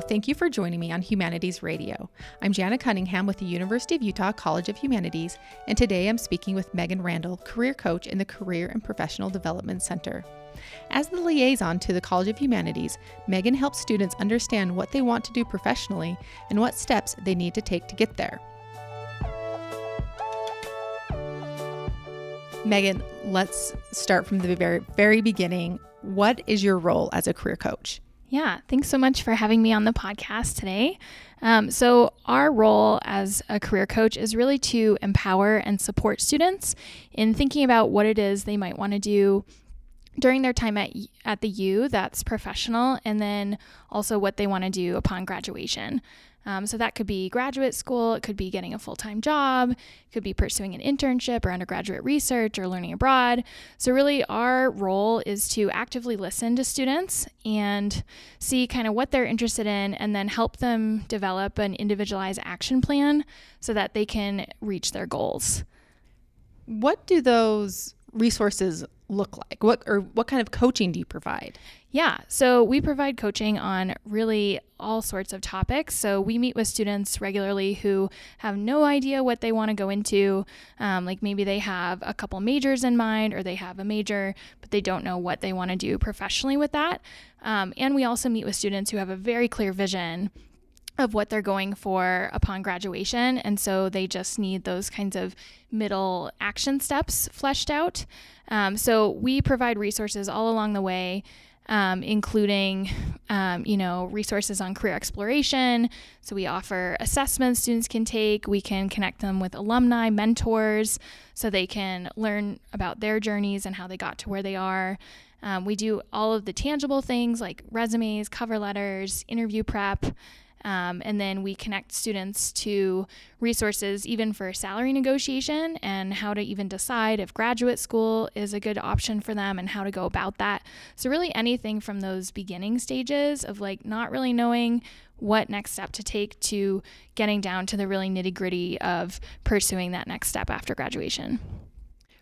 Thank you for joining me on Humanities Radio. I'm Jana Cunningham with the University of Utah College of Humanities, and today I'm speaking with Megan Randall, career coach in the Career and Professional Development Center. As the liaison to the College of Humanities, Megan helps students understand what they want to do professionally and what steps they need to take to get there. Megan, let's start from the very, very beginning. What is your role as a career coach? Yeah, thanks so much for having me on the podcast today. Um, so, our role as a career coach is really to empower and support students in thinking about what it is they might want to do during their time at, at the U that's professional, and then also what they want to do upon graduation. Um, so that could be graduate school, it could be getting a full time job, it could be pursuing an internship or undergraduate research or learning abroad. So, really, our role is to actively listen to students and see kind of what they're interested in and then help them develop an individualized action plan so that they can reach their goals. What do those resources look like? What or what kind of coaching do you provide? Yeah, so we provide coaching on really all sorts of topics. So we meet with students regularly who have no idea what they want to go into. Um, like maybe they have a couple majors in mind or they have a major, but they don't know what they want to do professionally with that. Um, and we also meet with students who have a very clear vision of what they're going for upon graduation. And so they just need those kinds of middle action steps fleshed out. Um, so we provide resources all along the way. Um, including, um, you know, resources on career exploration. So we offer assessments students can take. We can connect them with alumni, mentors, so they can learn about their journeys and how they got to where they are. Um, we do all of the tangible things like resumes, cover letters, interview prep. Um, and then we connect students to resources even for salary negotiation and how to even decide if graduate school is a good option for them and how to go about that. So, really, anything from those beginning stages of like not really knowing what next step to take to getting down to the really nitty gritty of pursuing that next step after graduation.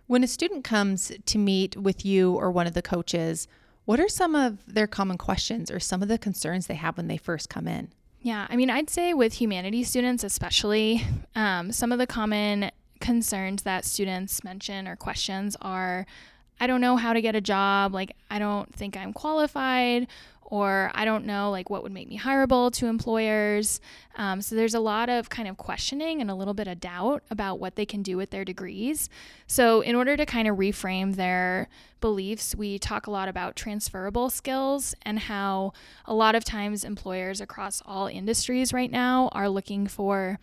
When a student comes to meet with you or one of the coaches, what are some of their common questions or some of the concerns they have when they first come in? Yeah, I mean, I'd say with humanities students, especially, um, some of the common concerns that students mention or questions are I don't know how to get a job, like, I don't think I'm qualified, or I don't know like what would make me hireable to employers. Um, so there's a lot of kind of questioning and a little bit of doubt about what they can do with their degrees. So in order to kind of reframe their beliefs, we talk a lot about transferable skills and how a lot of times employers across all industries right now are looking for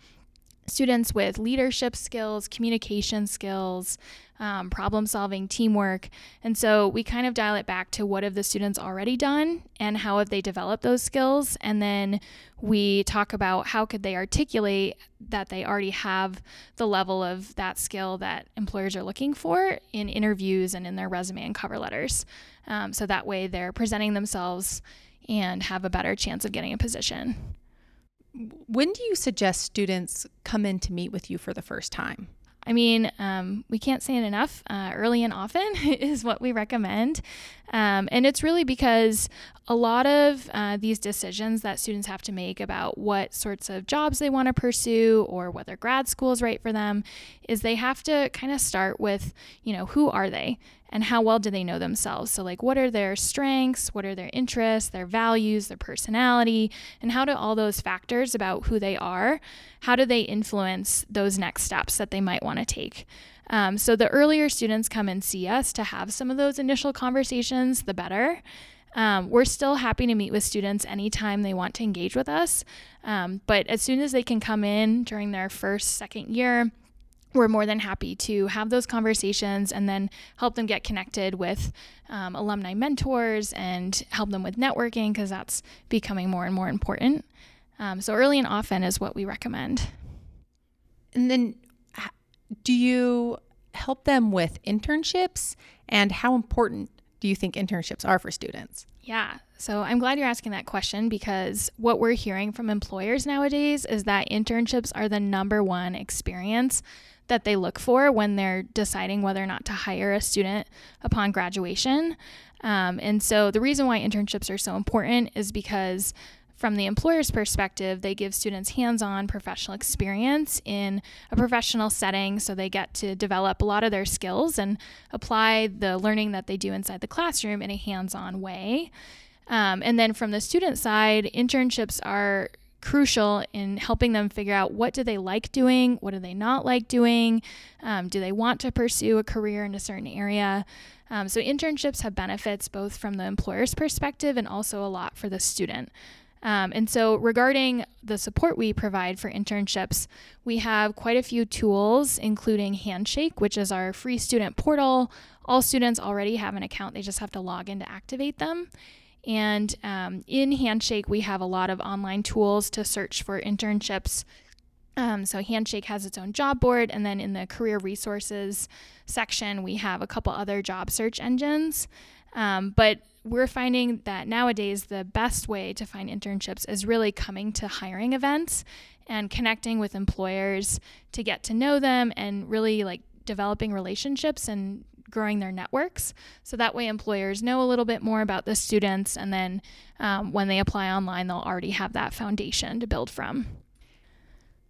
students with leadership skills, communication skills, um, problem solving, teamwork. And so we kind of dial it back to what have the students already done and how have they developed those skills. And then we talk about how could they articulate that they already have the level of that skill that employers are looking for in interviews and in their resume and cover letters. Um, so that way they're presenting themselves and have a better chance of getting a position. When do you suggest students come in to meet with you for the first time? I mean, um, we can't say it enough. Uh, early and often is what we recommend. Um, and it's really because a lot of uh, these decisions that students have to make about what sorts of jobs they want to pursue or whether grad school is right for them is they have to kind of start with, you know, who are they and how well do they know themselves? So, like, what are their strengths? What are their interests, their values, their personality? And how do all those factors about who they are, how do they influence those next steps that they might want to take? Um, so, the earlier students come and see us to have some of those initial conversations, the better. Um, we're still happy to meet with students anytime they want to engage with us. Um, but as soon as they can come in during their first, second year, we're more than happy to have those conversations and then help them get connected with um, alumni mentors and help them with networking because that's becoming more and more important. Um, so, early and often is what we recommend. And then, do you help them with internships? And how important do you think internships are for students? Yeah. So I'm glad you're asking that question because what we're hearing from employers nowadays is that internships are the number one experience that they look for when they're deciding whether or not to hire a student upon graduation. Um, and so the reason why internships are so important is because from the employer's perspective, they give students hands on professional experience in a professional setting so they get to develop a lot of their skills and apply the learning that they do inside the classroom in a hands on way. Um, and then from the student side, internships are crucial in helping them figure out what do they like doing, what do they not like doing, um, do they want to pursue a career in a certain area. Um, so internships have benefits both from the employer's perspective and also a lot for the student. Um, and so, regarding the support we provide for internships, we have quite a few tools, including Handshake, which is our free student portal. All students already have an account, they just have to log in to activate them. And um, in Handshake, we have a lot of online tools to search for internships. Um, so, Handshake has its own job board, and then in the career resources section, we have a couple other job search engines. Um, but we're finding that nowadays the best way to find internships is really coming to hiring events and connecting with employers to get to know them and really like developing relationships and growing their networks. So that way, employers know a little bit more about the students, and then um, when they apply online, they'll already have that foundation to build from.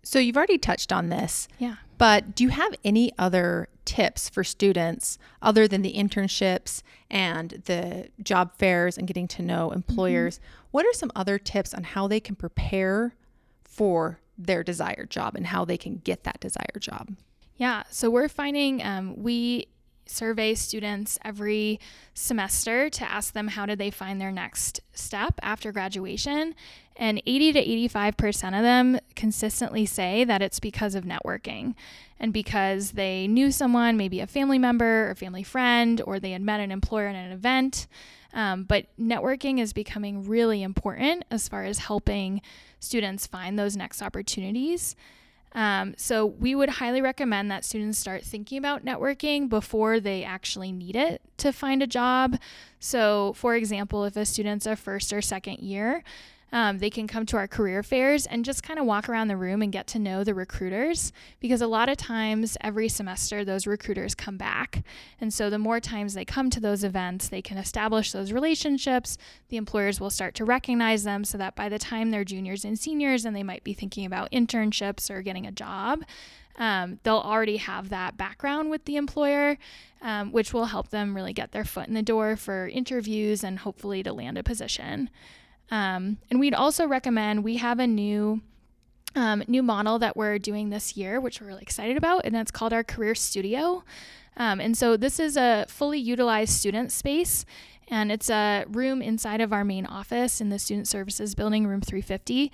So you've already touched on this. Yeah. But do you have any other tips for students other than the internships and the job fairs and getting to know employers? Mm-hmm. What are some other tips on how they can prepare for their desired job and how they can get that desired job? Yeah, so we're finding um, we survey students every semester to ask them how did they find their next step after graduation. And 80 to 85% of them consistently say that it's because of networking and because they knew someone maybe a family member or family friend or they had met an employer at an event. Um, but networking is becoming really important as far as helping students find those next opportunities um, so we would highly recommend that students start thinking about networking before they actually need it to find a job. So, for example, if a student's a first or second year, um, they can come to our career fairs and just kind of walk around the room and get to know the recruiters because a lot of times every semester those recruiters come back. And so the more times they come to those events, they can establish those relationships. The employers will start to recognize them so that by the time they're juniors and seniors and they might be thinking about internships or getting a job, um, they'll already have that background with the employer, um, which will help them really get their foot in the door for interviews and hopefully to land a position. Um, and we'd also recommend we have a new um, new model that we're doing this year, which we're really excited about, and that's called our Career Studio. Um, and so this is a fully utilized student space, and it's a room inside of our main office in the Student Services Building, room 350.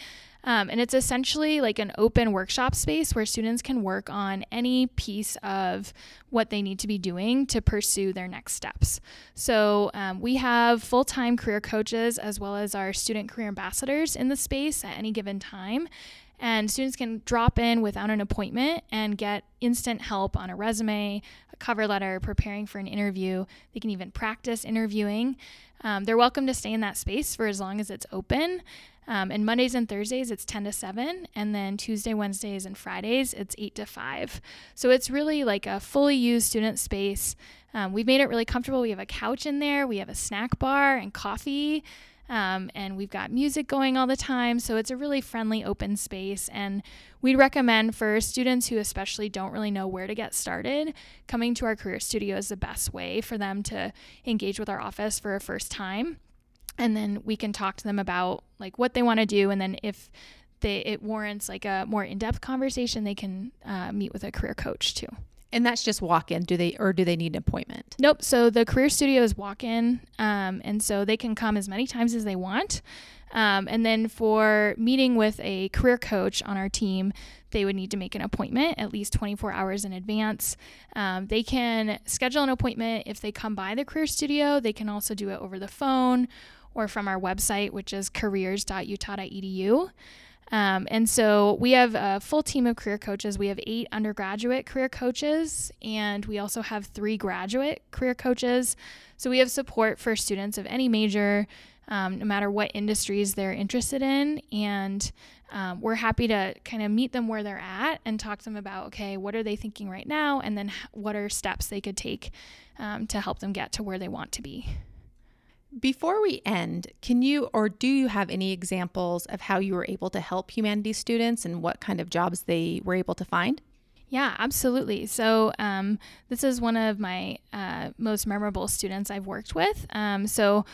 Um, and it's essentially like an open workshop space where students can work on any piece of what they need to be doing to pursue their next steps. So um, we have full time career coaches as well as our student career ambassadors in the space at any given time. And students can drop in without an appointment and get instant help on a resume, a cover letter, preparing for an interview. They can even practice interviewing. Um, they're welcome to stay in that space for as long as it's open. Um, and Mondays and Thursdays, it's 10 to 7. And then Tuesday, Wednesdays, and Fridays, it's 8 to 5. So it's really like a fully used student space. Um, we've made it really comfortable. We have a couch in there, we have a snack bar and coffee. Um, and we've got music going all the time. So it's a really friendly, open space. And we'd recommend for students who especially don't really know where to get started, coming to our career studio is the best way for them to engage with our office for a first time and then we can talk to them about like what they want to do and then if they it warrants like a more in-depth conversation they can uh, meet with a career coach too. And that's just walk in do they or do they need an appointment? Nope. So the career studio is walk in um, and so they can come as many times as they want. Um, and then for meeting with a career coach on our team, they would need to make an appointment at least 24 hours in advance. Um, they can schedule an appointment. If they come by the career studio. They can also do it over the phone or from our website, which is careers.utah.edu. Um, and so we have a full team of career coaches. We have eight undergraduate career coaches, and we also have three graduate career coaches. So we have support for students of any major, um, no matter what industries they're interested in. And um, we're happy to kind of meet them where they're at and talk to them about, okay, what are they thinking right now? And then what are steps they could take um, to help them get to where they want to be. Before we end, can you or do you have any examples of how you were able to help humanities students and what kind of jobs they were able to find? Yeah, absolutely. So, um, this is one of my uh, most memorable students I've worked with. Um, so,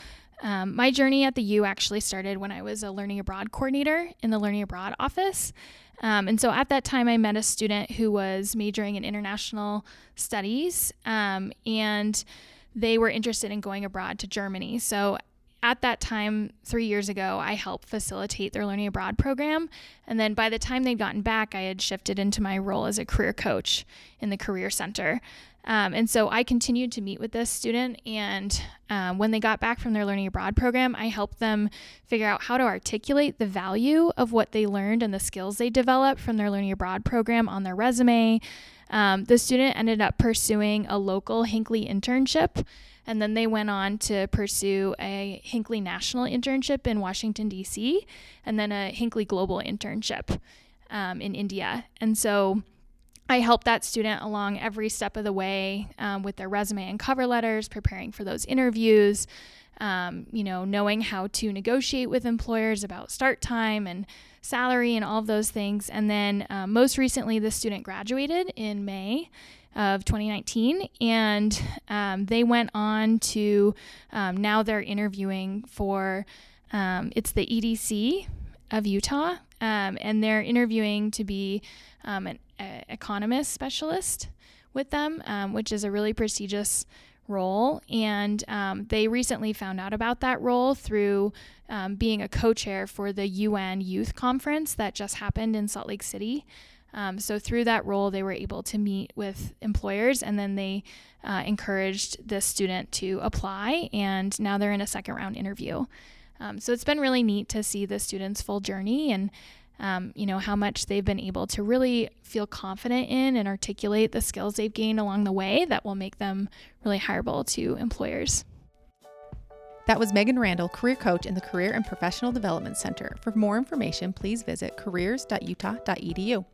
um, my journey at the U actually started when I was a learning abroad coordinator in the learning abroad office. Um, and so at that time, I met a student who was majoring in international studies, um, and they were interested in going abroad to Germany. So at that time, three years ago, I helped facilitate their learning abroad program. And then by the time they'd gotten back, I had shifted into my role as a career coach in the Career Center. Um, and so I continued to meet with this student. And um, when they got back from their learning abroad program, I helped them figure out how to articulate the value of what they learned and the skills they developed from their learning abroad program on their resume. Um, the student ended up pursuing a local Hinckley internship. And then they went on to pursue a Hinckley National internship in Washington, D.C., and then a Hinckley Global internship um, in India. And so I helped that student along every step of the way um, with their resume and cover letters, preparing for those interviews, um, you know, knowing how to negotiate with employers about start time and salary and all of those things. And then uh, most recently, the student graduated in May of 2019, and um, they went on to um, now they're interviewing for um, it's the EDC of Utah, um, and they're interviewing to be an a, economist specialist with them, which is a really prestigious role. And um, they recently found out about that role through um, being a co chair for the UN Youth Conference that just happened in Salt Lake City. Um, so, through that role, they were able to meet with employers and then they uh, encouraged the student to apply. And now they're in a second round interview. Um, so, it's been really neat to see the student's full journey and um, you know, how much they've been able to really feel confident in and articulate the skills they've gained along the way that will make them really hireable to employers. That was Megan Randall, career coach in the Career and Professional Development Center. For more information, please visit careers.utah.edu.